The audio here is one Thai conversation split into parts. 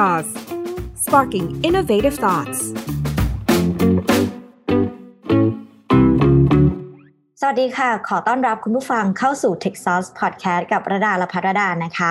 Jaws sparking innovative thoughts สวัสดีค่ะ ขอต้อนรับคุณผู้ฟังเข้าสู่ Tech Sauce Podcast กับระดาและพัรดานะคะ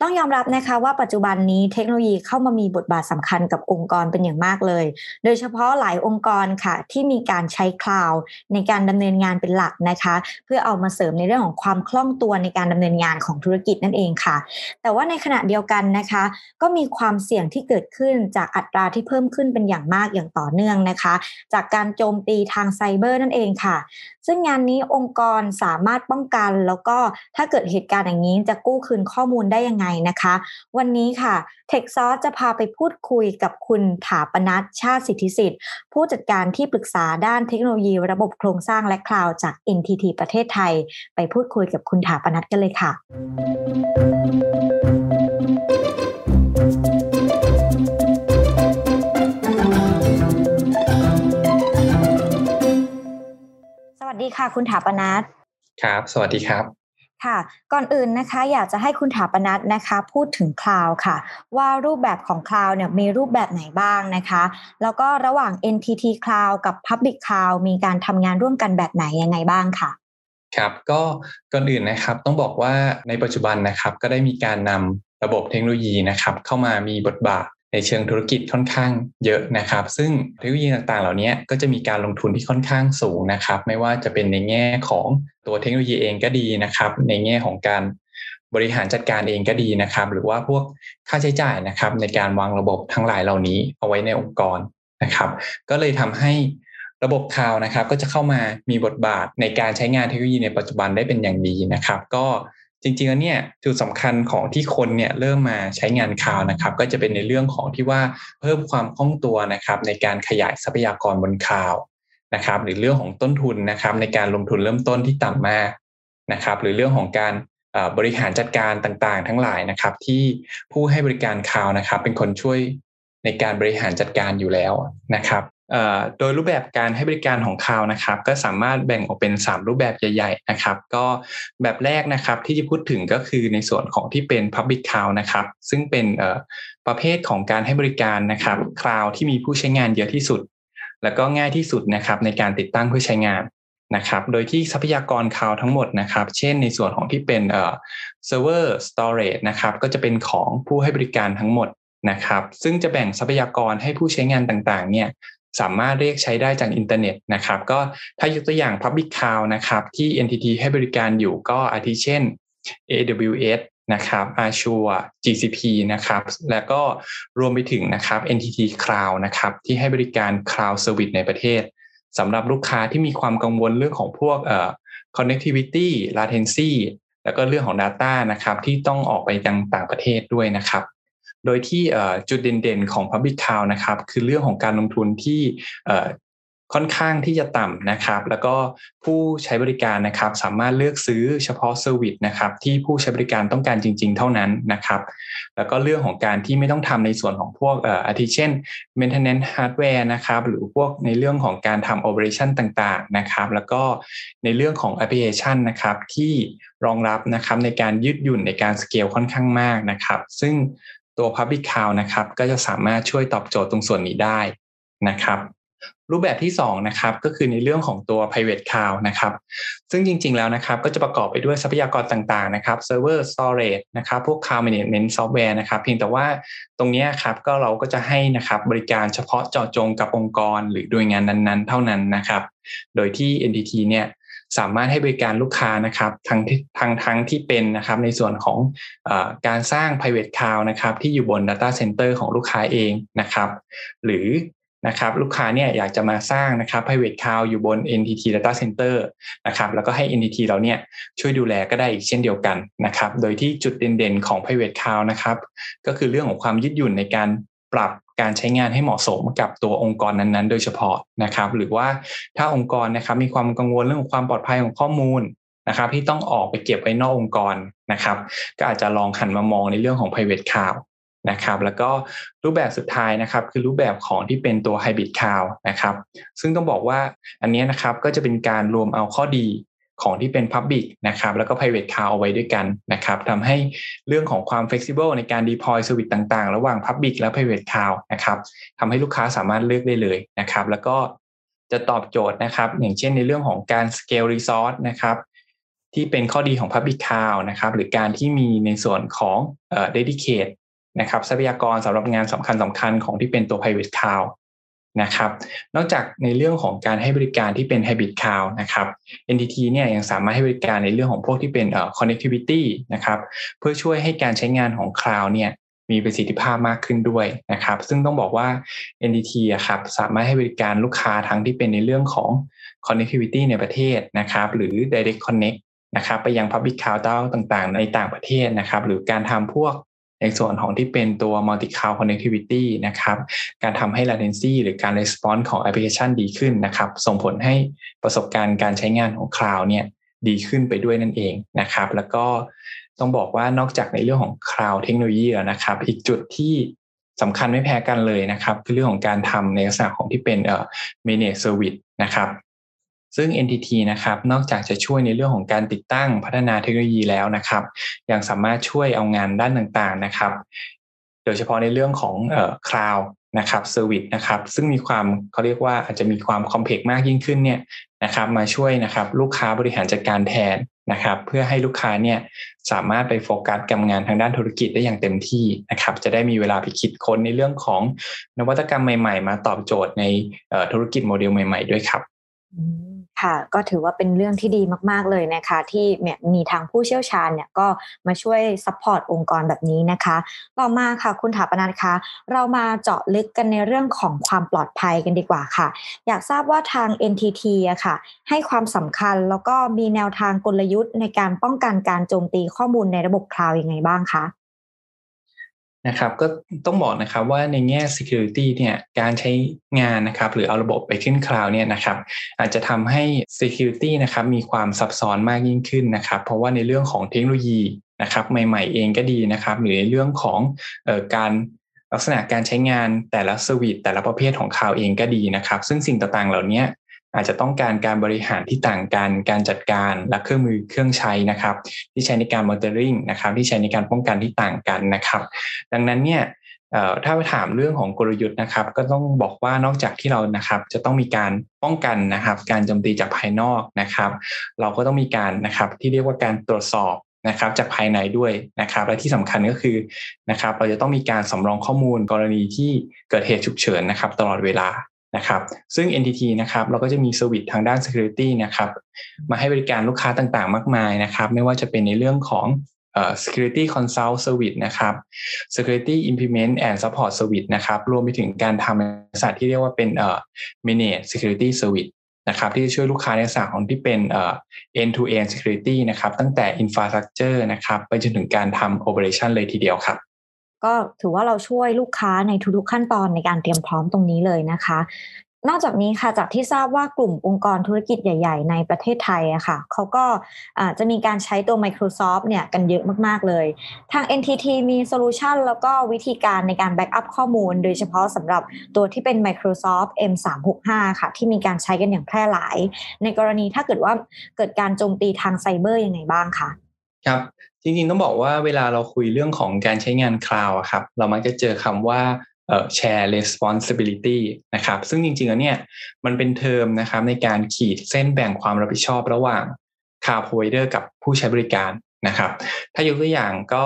ต้องยอมรับนะคะว่าปัจจุบันนี้เทคโนโลยีเข้ามามีบทบาทสำคัญกับองค์กรเป็นอย่างมากเลย โดยเฉพาะหลายองค์กรค่ะ ที่มีการใช้คลาวด์ในการดำเนินงานเป็นหลักนะคะ เพื่อเอามาเสริมในเรื่องของความคล่องตัวในการดำเนินงานของธุรกิจนั่นเองค่ะ แต่ว่าในขณะเดียวกันนะคะ ก็มีความเสี่ยงที่เกิดขึ้นจากอัตราที่เพิ่มขึ้นเป็นอย่างมากอย่างต่อเนื่องนะคะ จากการโจมตีทางไซเบอร์นั่นเองค่ะ ซึ่งงานนี้องค์กรสามารถป้องกัน แล้วก็ถ้าเกิดเหตุการณ์อย่างนี้จะกู้คืนข้อมูลได้ยังไงนะคะ วันนี้ค่ะ t e c h s o u r c จะพาไปพูดคุยกับคุณถาปนัทชาติสิทธิสิทธิ์ ผู้จัดการที่ปรึกษาด้านเทคโนโลยีระบบโครงสร้างและคลาวจาก NTT ประเทศไทย ไปพูดคุยกับคุณถาปนัทกันเลยค่ะ ดีค่ะ คุณถาปนัทครับ สวัสดีครับค่ะ ก่อนอื่นนะคะอยากจะให้คุณถาปนัทนะคะพูดถึงคลาวค่ะ ว่ารูปแบบของคลาวเนี่ยมีรูปแบบไหนบ้างนะคะ แล้วก็ระหว่าง NTT Cloud กับ Public Cloud มีการทำงานร่วมกันแบบไหนยังไงบ้างค่ะครับก็ก่อนอื่นนะครับต้องบอกว่าในปัจจุบันนะครับก็ได้มีการนำระบบเทคโนโลยีนะครับเข้ามามีบทบาท ในเชิงธุรกิจค่อนข้างเยอะนะครับ ซึ่งเทคโนโลยีต่างๆ เหล่านี้ก็จะมีการลงทุนที่ค่อนข้างสูงนะครับ ไม่ว่าจะเป็นในแง่ของตัวเทคโนโลยีเองก็ดีนะครับ ในแง่ของการบริหารจัดการเองก็ดีนะครับ หรือว่าพวกค่าใช้จ่ายนะครับในการวางระบบทั้งหลายเหล่านี้เอาไว้ในองค์กรนะครับ ก็เลยทำให้ระบบคลาวนะครับ ก็จะเข้ามามีบทบาทในการใช้งานเทคโนโลยีในปัจจุบันได้เป็นอย่างดีนะครับ ก็ จริงๆแล้วเนี่ยจุดสำคัญของที่คนเนี่ยเริ่มมาใช้งานคลาวนะครับ ก็จะเป็นในเรื่องของที่ว่าเพิ่มความคล่องตัวนะครับ ในการขยายทรัพยากรบนคลาวนะครับ หรือเรื่องของต้นทุนนะครับ ในการลงทุนเริ่มต้นที่ต่ำมากนะครับ หรือเรื่องของการบริหารจัดการต่างๆ ทั้งหลายนะครับ ที่ผู้ให้บริการคลาวนะครับ เป็นคนช่วยในการบริหารจัดการอยู่แล้วนะครับ โดยรูปแบบการให้บริการของคาวนะครับ ก็สามารถแบ่งออกเป็น 3 รูปแบบใหญ่ ๆ นะครับ ก็แบบแรกนะครับที่จะพูดถึงก็คือในส่วนของที่เป็น Public Cloud นะครับ ซึ่งเป็นประเภทของการให้บริการนะครับคลาวที่มีผู้ใช้งานเยอะที่สุด แล้วก็ง่ายที่สุดนะครับในการติดตั้งเพื่อใช้งานนะครับ โดยที่ทรัพยากรคลาวทั้งหมดนะครับ เช่นในส่วนของที่เป็นเอ่อ server storage นะครับก็จะเป็นของผู้ให้บริการทั้งหมดนะครับ ซึ่งจะแบ่งทรัพยากรให้ผู้ใช้งานต่างๆ เนี่ย สามารถเรียกใช้ได้จากอินเทอร์เน็ตนะครับ ก็ถ้ายกตัวอย่าง Public Cloud นะครับที่ NTT ให้บริการอยู่ก็อาทิเช่น AWS นะครับ Azure GCP นะครับแล้วก็รวมไปถึงนะครับ NTT Cloud นะครับที่ให้บริการ Cloud Service ในประเทศสำหรับลูกค้าที่มีความกังวลเรื่องของพวกเอ่อ connectivity latency แล้วก็เรื่องของ Data นะครับที่ต้องออกไปยังต่างประเทศด้วยนะครับ โดยที่จุดเด่นๆของ Public Cloud นะครับ คือเรื่องของการลงทุนที่ค่อนข้างที่จะต่ำนะครับ แล้วก็ผู้ใช้บริการนะครับ สามารถเลือกซื้อเฉพาะเซอร์วิสนะครับที่ผู้ใช้บริการต้องการจริง ๆ เท่านั้นนะครับ แล้วก็เรื่องของการที่ไม่ต้องทำในส่วนของพวกอาทิเช่น maintenance hardware นะครับหรือพวกในเรื่องของการทำ operation ต่างๆนะครับ แล้วก็ในเรื่องของ application นะครับที่รองรับนะครับในการยืดหยุ่นในการสเกลค่อนข้างมากนะครับ ซึ่ง ตัว Public Cloud นะครับ ก็จะสามารถช่วยตอบโจทย์ตรงส่วนนี้ได้นะครับ รูปแบบที่2นะครับก็คือในเรื่องของตัว private cloud นะครับ ซึ่งจริง ๆ แล้วนะครับ ก็จะประกอบไปด้วยทรัพยากรต่างๆ นะครับ server storage นะครับ พวก cloud management software นะครับ เพียงแต่ว่าตรงนี้ครับก็เราก็จะให้นะครับบริการเฉพาะเจาะจงกับองค์กร หรือโดยงานนั้นๆ เท่านั้นนะครับ โดยที่ NTT เนี่ย สามารถให้บริการลูกค้านะครับทั้งทั้งทั้งที่เป็นนะครับในส่วนของอการสร้าง private cloud นะครับที่อยู่บน data center ของลูกค้าเองนะครับ หรือนะครับลูกค้าเนี่ยอยากจะมาสร้างนะครับ private cloud อยู่บน NTT data center นะครับแล้วก็ให้ NTT เราเนี่ยช่วยดูแลก็ได้อีกเช่นเดียวกันนะครับ โดยที่จุดเด่นๆของ private cloud นะครับ ก็คือเรื่องของความยืดหยุ่นในการ ปรับการใช้งานให้เหมาะสมกับตัวองค์กรนั้นๆ โดยเฉพาะนะครับ หรือว่าถ้าองค์กรนะครับมีความกังวลเรื่องความปลอดภัยของข้อมูลนะครับ ที่ต้องออกไปเก็บไว้นอกองค์กรนะครับ ก็อาจจะลองหันมามองในเรื่องของ private cloud นะครับแล้วก็รูปแบบสุดท้ายนะครับคือรูปแบบของที่เป็นตัว hybrid cloud นะครับซึ่งต้องบอกว่าอันนี้นะครับก็จะเป็นการรวมเอาข้อดี ของที่เป็น Public นะครับแล้วก็ Private Cloud เอาไว้ด้วยกันนะครับทำให้เรื่องของความ flexible ในการ deploy service ต่างๆ ระหว่าง Public และ Private Cloud นะครับทำให้ลูกค้าสามารถเลือกได้เลยนะครับ แล้วก็จะตอบโจทย์นะครับ อย่างเช่นในเรื่องของการ scale resource นะครับที่เป็นข้อดีของ Public Cloud นะครับหรือการที่มีในส่วนของ dedicate นะครับทรัพยากรสำหรับงานสำคัญสำคัญของที่เป็นตัว private cloud นะครับ นอกจากในเรื่องของการให้บริการที่เป็น hybrid cloud นะครับ NTT เนี่ยยังสามารถให้บริการในเรื่องของพวกที่เป็น connectivity นะครับ เพื่อช่วยให้การใช้งานของ cloud เนี่ยมีประสิทธิภาพมากขึ้นด้วยนะครับ ซึ่งต้องบอกว่า NTT อะครับสามารถให้บริการลูกค้าทั้งที่เป็นในเรื่องของ connectivity ในประเทศนะครับ หรือ direct connect นะครับไปยัง public cloud ต่างๆ ในต่างประเทศนะครับ หรือการทำพวก ในส่วนของที่เป็นตัว multi cloud connectivity นะครับ การทำให้ latency หรือการ response ของแอปพลิเคชันดีขึ้นนะครับ ส่งผลให้ประสบการณ์การใช้งานของ cloud เนี่ยดีขึ้นไปด้วยนั่นเองนะครับ แล้วก็ต้องบอกว่านอกจากในเรื่องของ cloud เทคโนโลยีแล้วนะครับ อีกจุดที่สำคัญไม่แพ้กันเลยนะครับ คือเรื่องของการทำในลักษณะของที่เป็นเอ่อ managed service นะครับ ซึ่ง NTT นะครับนอกจากจะช่วยในเรื่องของการติดตั้งพัฒนาเทคโนโลยีแล้วนะครับ ยังสามารถช่วยเอางานด้านต่างๆนะครับ โดยเฉพาะในเรื่องของเอ่อคลาวนะครับ service นะครับซึ่งมีความเขาเรียกว่าอาจจะมีความ complex มากยิ่งขึ้นเนี่ยนะครับ มาช่วยนะครับลูกค้าบริหารจัดการแทนนะครับ เพื่อให้ลูกค้าเนี่ยสามารถไปโฟกัสกับงานทางด้านธุรกิจได้อย่างเต็มที่นะครับ จะได้มีเวลาไปคิดค้นในเรื่องของนวัตกรรมใหม่ ๆ มาตอบโจทย์ในธุรกิจโมเดลใหม่ ๆ ด้วยครับ ค่ะ ก็ถือว่าเป็นเรื่องที่ดีมากๆเลยนะคะ ที่มีทางผู้เชี่ยวชาญเนี่ยก็มาช่วย support องค์กรแบบนี้นะคะ ต่อมาค่ะคุณถาปนันคะ เรามาเจาะลึกกันในเรื่องของความปลอดภัยกันดีกว่าค่ะ อยากทราบว่าทาง NTT อะค่ะ ให้ความสำคัญแล้วก็มีแนวทางกลยุทธ์ในการป้องกันการโจมตีข้อมูลในระบบคลาวด์ยังไงบ้างคะ นะครับก็ต้องบอกนะครับว่าในแง่ security เนี่ยการใช้งานนะครับหรือเอาระบบไปขึ้นคลาวด์เนี่ยนะครับอาจจะทำให้ security นะครับมีความซับซ้อนมากยิ่งขึ้นนะครับเพราะว่าในเรื่องของเทคโนโลยีนะครับใหม่ๆเองก็ดีนะครับหรือในเรื่องของออการลักษณะการใช้งานแต่ละสวิตแต่ละประเภทของคลาวเองก็ดีนะครับ ซึ่งสิ่งต่างๆเหล่านี้ อาจจะต้องการการบริหารที่ต่างกัน การจัดการและเครื่องมือเครื่องใช้นะครับ ที่ใช้ในการมอนิเตอร์ริงนะครับที่ใช้ในการป้องกันที่ต่างกันนะครับ ดังนั้นเนี่ยถ้าไปถามเรื่องของกลยุทธ์นะครับ ก็ต้องบอกว่านอกจากที่เรานะครับจะต้องมีการป้องกันนะครับ การโจมตีจากภายนอกนะครับ เราก็ต้องมีการนะครับที่เรียกว่าการตรวจสอบนะครับจากภายในด้วยนะครับ และที่สำคัญก็คือนะครับ เราจะต้องมีการสำรองข้อมูลกรณีที่เกิดเหตุฉุกเฉินนะครับ ตลอดเวลา นะครับซึ่ง NTT นะครับเราก็จะมีสวิตทางด้าน Security นะครับมาให้บริการลูกค้าต่างๆ มากมายนะครับไม่ว่าจะเป็นในเรื่องของ security consult service นะครับ security implement and support service นะครับรวมไปถึงการทำในสัตว์ที่เรียกว่าเป็น manage security service นะครับที่จะช่วยลูกค้าในสาของที่เป็น end to end security นะครับตั้งแต่ infrastructure นะครับไปจนถึงการทำ operation เลยทีเดียวครับ ก็ถือว่าเราช่วยลูกค้าในทุกๆขั้นตอนในการเตรียมพร้อมตรงนี้เลยนะคะ นอกจากนี้ค่ะจากที่ทราบว่ากลุ่มองค์กรธุรกิจใหญ่ ๆ ในประเทศไทยอะค่ะเขาก็จะมีการใช้ตัว Microsoft เนี่ยกันเยอะมากๆเลย ทาง NTT มีโซลูชันแล้วก็วิธีการในการ backup ข้อมูล โดยเฉพาะสำหรับตัวที่เป็น Microsoft M365 ค่ะ ที่มีการใช้กันอย่างแพร่หลาย ในกรณีถ้าเกิดว่าเกิดการโจมตีทางไซเบอร์ยังไงบ้างคะครับ จริงๆต้องบอกว่าเวลาเราคุยเรื่องของการใช้งานคลาวครับ เรามักจะเจอคำว่า share responsibility นะครับ ซึ่งจริงๆแล้วเนี่ยมันเป็นเทอมนะครับในการขีดเส้นแบ่งความรับผิดชอบระหว่าง cloud provider กับผู้ใช้บริการนะครับ ถ้ายกตัวอย่างก็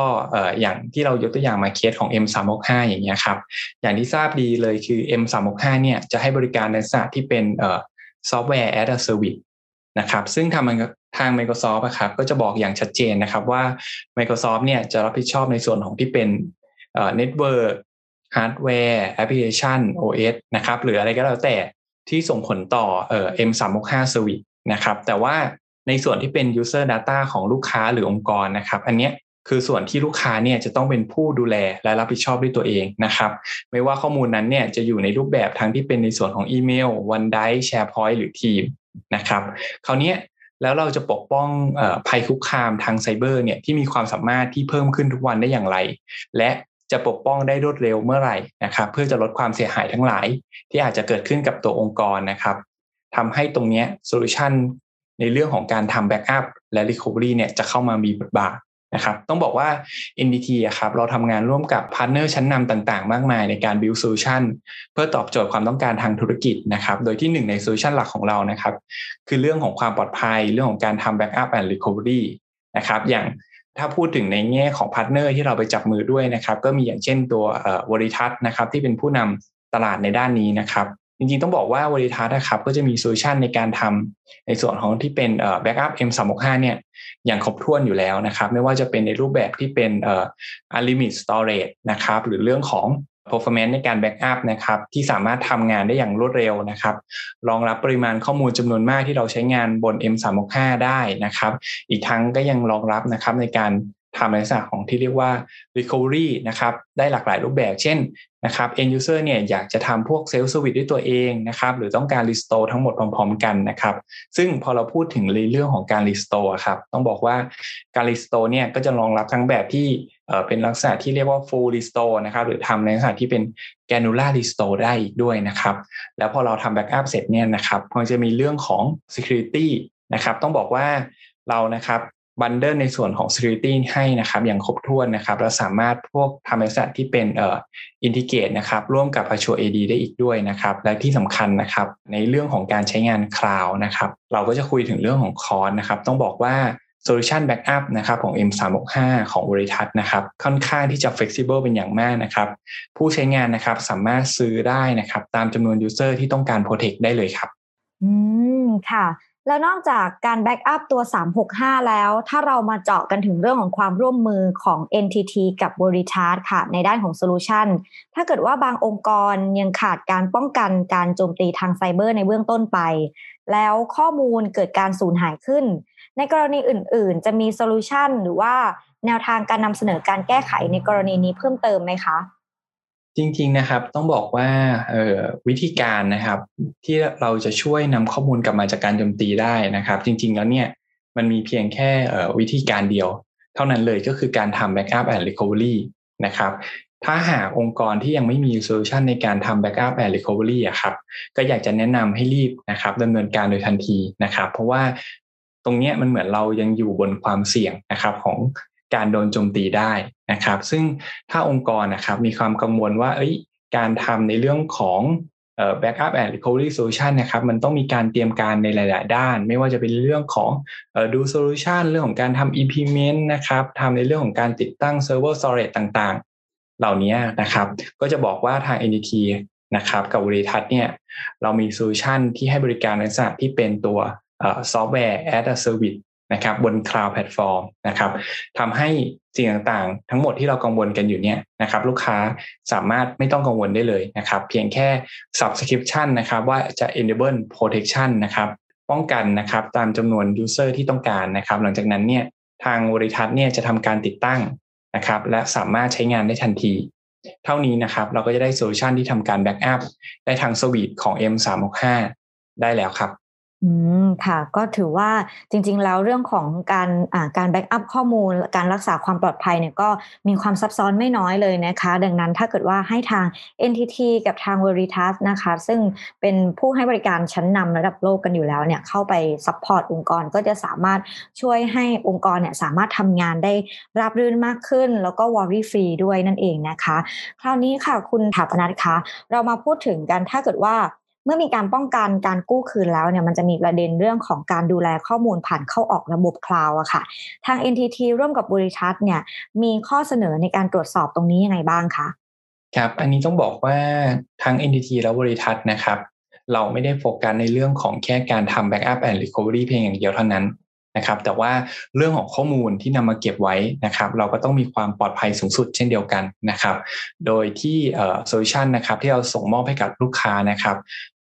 อย่างที่เรายกตัวอย่างมาเคสของ M365 อย่างเงี้ยครับ อย่างที่ทราบดีเลยคือ M365 เนี่ยจะให้บริการในลักษณะที่เป็นเอ่อ software as a service นะครับ ซึ่งทาง ทาง Microsoft ครับก็จะบอกอย่างชัดเจนนะครับว่า Microsoft เนี่ยจะรับผิดชอบในส่วนของที่เป็นเอ่อ network hardware application OS นะครับหรืออะไรก็แล้วแต่ที่ส่งผลต่อเอ่อ M365 service นะครับแต่ว่าในส่วนที่เป็น user data ของลูกค้าหรือองค์กรนะครับ อันนี้คือส่วนที่ลูกค้าเนี่ยจะต้องเป็นผู้ดูแลและรับผิดชอบด้วยตัวเองนะครับ ไม่ว่าข้อมูลนั้นเนี่ยจะอยู่ในรูปแบบทั้งที่เป็นในส่วนของอีเมล OneDrive SharePoint หรือทีมนะครับคราวนี้ แล้วเราจะปกป้องภัยคุกคามทางไซเบอร์เนี่ยที่มีความสามารถที่เพิ่มขึ้นทุกวันได้อย่างไร และจะปกป้องได้รวดเร็วเมื่อไหร่นะครับ เพื่อจะลดความเสียหายทั้งหลาย ที่อาจจะเกิดขึ้นกับตัวองค์กรนะครับทำให้ตรงนี้โซลูชันในเรื่องของการทำ backup และ recovery เนี่ยจะเข้ามามีบทบาท นะครับต้องบอกว่า NTT อะครับเราทำงานร่วมกับพาร์ทเนอร์ชั้นนำต่าง ๆ มากมายในการ build solution เพื่อตอบโจทย์ความต้องการทางธุรกิจนะครับโดยที่หนึ่งในโซลูชันหลักของเรานะครับคือเรื่องของความปลอดภัยเรื่องของการทำ backup and recovery นะครับอย่างถ้าพูดถึงในแง่ของพาร์ทเนอร์ที่เราไปจับมือด้วยนะครับก็มีอย่างเช่นตัว Veritas นะครับที่เป็นผู้นำตลาดในด้านนี้นะครับ จริงๆต้องบอกว่า Veritas นะครับก็จะมี solution ในการทำในส่วนของที่เป็น backup M365 เนี่ยอย่างครบถ้วนอยู่แล้วนะครับ ไม่ว่าจะเป็นในรูปแบบที่เป็นเอ่อ unlimited storage นะครับ หรือเรื่องของ performance ในการ backup นะครับที่สามารถทำงานได้อย่างรวดเร็วนะครับรองรับปริมาณข้อมูลจำนวนมากที่เราใช้งานบน M365 ได้นะครับ อีกทั้งก็ยังรองรับนะครับในการ ทำในลักษณะของที่เรียกว่า recovery นะครับได้หลากหลายรูปแบบเช่นนะครับ end user เนี่ยอยากจะทำพวก self service ด้วยตัวเองนะครับหรือต้องการ restore ทั้งหมดพร้อม ๆ กันนะครับซึ่งพอเราพูดถึงเรื่องของการ restore ครับต้องบอกว่าการ restore เนี่ยก็จะรองรับทั้งแบบที่เป็นลักษณะที่เรียกว่า full restore นะครับหรือทำในลักษณะที่เป็น granular restore ได้อีกด้วยนะครับแล้วพอเราทำ backup เสร็จเนี่ยนะครับมันจะมีเรื่องของ security นะครับต้องบอกว่าเรานะครับ bundle ในส่วนของ security ให้นะครับ อย่างครบถ้วนนะครับเราสามารถพวกทำบริษัทที่เป็นเอ่อ integrate นะครับ ร่วมกับ Azure AD ได้อีกด้วยนะครับ และที่สำคัญนะครับ ในเรื่องของการใช้งาน cloud นะครับ เราก็จะคุยถึงเรื่องของคอร์สนะครับ ต้องบอกว่า Solution Backup นะครับของ M365 ของ Veritas นะครับ ค่อนข้างที่จะ flexible เป็นอย่างมากนะครับ ผู้ใช้งานนะครับสามารถซื้อได้นะครับ ตามจำนวน user ที่ต้องการ protect ได้เลยครับ อืม ค่ะ แล้วนอกจากการ backup ตัว 365 แล้ว ถ้าเรามาเจาะกันถึงเรื่องของความร่วมมือของ NTT กับ Veritas ค่ะ ในด้านของ solution ถ้าเกิดว่าบางองค์กรยังขาดการป้องกันการโจมตีทางไซเบอร์ในเบื้องต้นไป แล้วข้อมูลเกิดการสูญหายขึ้น ในกรณีอื่น ๆ จะมี solution หรือว่าแนวทางการนำเสนอการแก้ไขในกรณีนี้เพิ่มเติมไหมคะ จริงๆนะครับต้องบอกว่าวิธีการนะครับ ที่เราจะช่วยนำข้อมูลกลับมาจากการโจมตีได้นะครับ จริง ๆ แล้วเนี่ยมันมีเพียงแค่วิธีการเดียว เท่านั้นเลยก็คือการทำ backup and recovery นะครับ ถ้าหากองค์กรที่ยังไม่มีโซลูชันในการทำ backup and recovery อะครับก็อยากจะแนะนำให้รีบนะครับดำเนินการโดยทันทีนะครับ เพราะว่าตรงนี้มันเหมือนเรายังอยู่บนความเสี่ยงนะครับของ การโดนโจมตีได้นะครับ ซึ่งถ้าองค์กรนะครับมีความกังวลว่าเอ้ยการทำในเรื่องของ backup and recovery solution นะครับมันต้องมีการเตรียมการในหลาย ๆ ด้าน ไม่ว่าจะเป็นเรื่องของดู solution เรื่องของการทำ implement นะครับทำในเรื่องของการติดตั้ง server storage ต่าง ๆ เหล่านี้นะครับ ก็จะบอกว่าทาง NTT นะครับกับบริทัศเนี่ยเรามีโซลูชันที่ให้บริการในลักษณะที่เป็นตัวsoftware as a service นะครับบน cloud platform นะครับทำให้สิ่งต่างๆ ทั้งหมดที่เรากังวลกันอยู่เนี่ยนะครับลูกค้าสามารถไม่ต้องกังวลได้เลยนะครับเพียงแค่ subscription นะครับว่าจะ enable protection นะครับป้องกันนะครับตามจำนวน user ที่ต้องการนะครับหลังจากนั้นเนี่ยทางบริษัทเนี่ยจะทำการติดตั้งนะครับและสามารถใช้งานได้ทันที เท่านี้นะครับเราก็จะได้ solution ที่ทำการ backupได้ทั้งสวีทของ M365 ได้แล้วครับ อืมค่ะก็ถือว่าจริง ๆ แล้วเรื่องของการอ่าการ backup ข้อมูล การรักษาความปลอดภัยเนี่ยก็มีความซับซ้อนไม่น้อยเลยนะคะ ดังนั้นถ้าเกิดว่าให้ทาง NTT กับทาง Veritas นะคะ ซึ่งเป็นผู้ให้บริการชั้นนำระดับโลกกันอยู่แล้วเนี่ยเข้าไป support องค์กรก็จะสามารถช่วยให้องค์กรเนี่ยสามารถทำงานได้ราบรื่นมากขึ้น แล้วก็ worry free ด้วยนั่นเองนะคะ คราวนี้ค่ะคุณถาปนัทคะเรามาพูดถึงกันถ้าเกิดว่า เมื่อมีการป้องกันการกู้คืนแล้วเนี่ยมันจะมีประเด็นเรื่องของการดูแลข้อมูลผ่านเข้าออกระบบคลาวด์อะค่ะ ทาง NTT ร่วมกับบริษัทเนี่ยมีข้อเสนอในการตรวจสอบตรงนี้ยังไงบ้างคะครับ อันนี้ต้องบอกว่าทั้ง NTT และบริษัทนะครับ เราไม่ได้โฟกัสในเรื่องของแค่การทำ backup and recovery เพียงอย่างเดียวเท่านั้น นะครับแต่ว่าเรื่องของข้อมูลที่นำมาเก็บไว้นะครับ เราก็ต้องมีความปลอดภัยสูงสุดเช่นเดียวกันนะครับ โดยที่ solution นะครับที่เราส่งมอบให้กับลูกค้านะครับ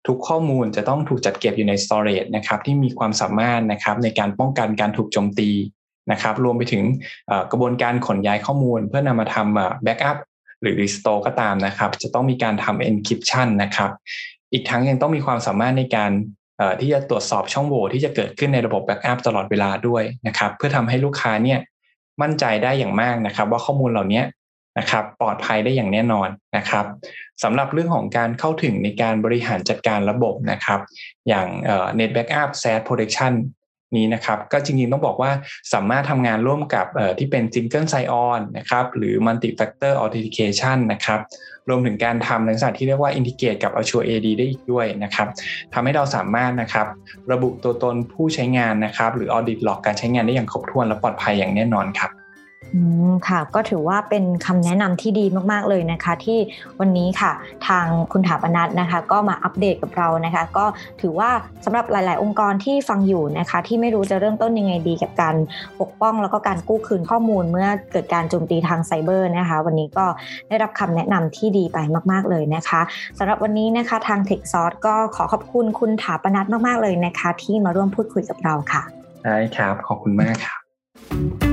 ทุกข้อมูลจะต้องถูกจัดเก็บอยู่ใน storage นะครับที่มีความสามารถนะครับในการป้องกันการถูกโจมตีนะครับรวมไปถึงกระบวนการขนย้ายข้อมูล เพื่อนำมาทำ backup หรือ restore ก็ตามนะครับ จะต้องมีการทำ encryption นะครับ อีกทั้งยังต้องมีความสามารถในการ ที่จะตรวจสอบช่องโหว่ที่จะเกิดขึ้นในระบบ backup ตลอดเวลาด้วยนะครับ เพื่อทำให้ลูกค้าเนี่ยมั่นใจได้อย่างมากนะครับ ว่าข้อมูลเหล่านี้นะครับปลอดภัยได้อย่างแน่นอนนะครับสำหรับเรื่องของการเข้าถึงในการบริหารจัดการระบบนะครับ อย่าง Net Backup SaaS Protection นี้นะครับก็จริงๆต้องบอกว่าสามารถทำงานร่วมกับที่เป็น Single Sign-On นะครับหรือ Multi Factor Authentication นะครับรวมถึงการทำหนลักษณะที่เรียกว่า Integrate กับ Azure AD ได้อีกด้วยนะครับทำให้เราสามารถนะครับระบุตัวตนผู้ใช้งานนะครับหรือ Audit หลอกการใช้งานได้อย่างครบถ้วนและปลอดภัยอย่างแน่นอนครับ อืมค่ะก็ถือว่าเป็นคำแนะนำที่ดีมากๆเลยนะคะ ที่วันนี้ค่ะ ทางคุณถาปนัทนะคะ ก็มาอัปเดตกับเรานะคะ ก็ถือว่าสำหรับหลาย ๆ องค์กรที่ฟังอยู่นะคะ ที่ไม่รู้จะเริ่มต้นยังไงดีกับการปกป้อง แล้วก็การกู้คืนข้อมูลเมื่อเกิดการโจมตีทางไซเบอร์นะคะ วันนี้ก็ได้รับคำแนะนำที่ดีไปมาก ๆ เลยนะคะสำหรับวันนี้นะคะทาง t e c h s o u r ก็ขอขอบคุณคุณถาปนัทมาก ๆ เลยนะคะ ที่มาร่วมพูดคุยกับเราค่ะได้ครับขอบคุณมากครับ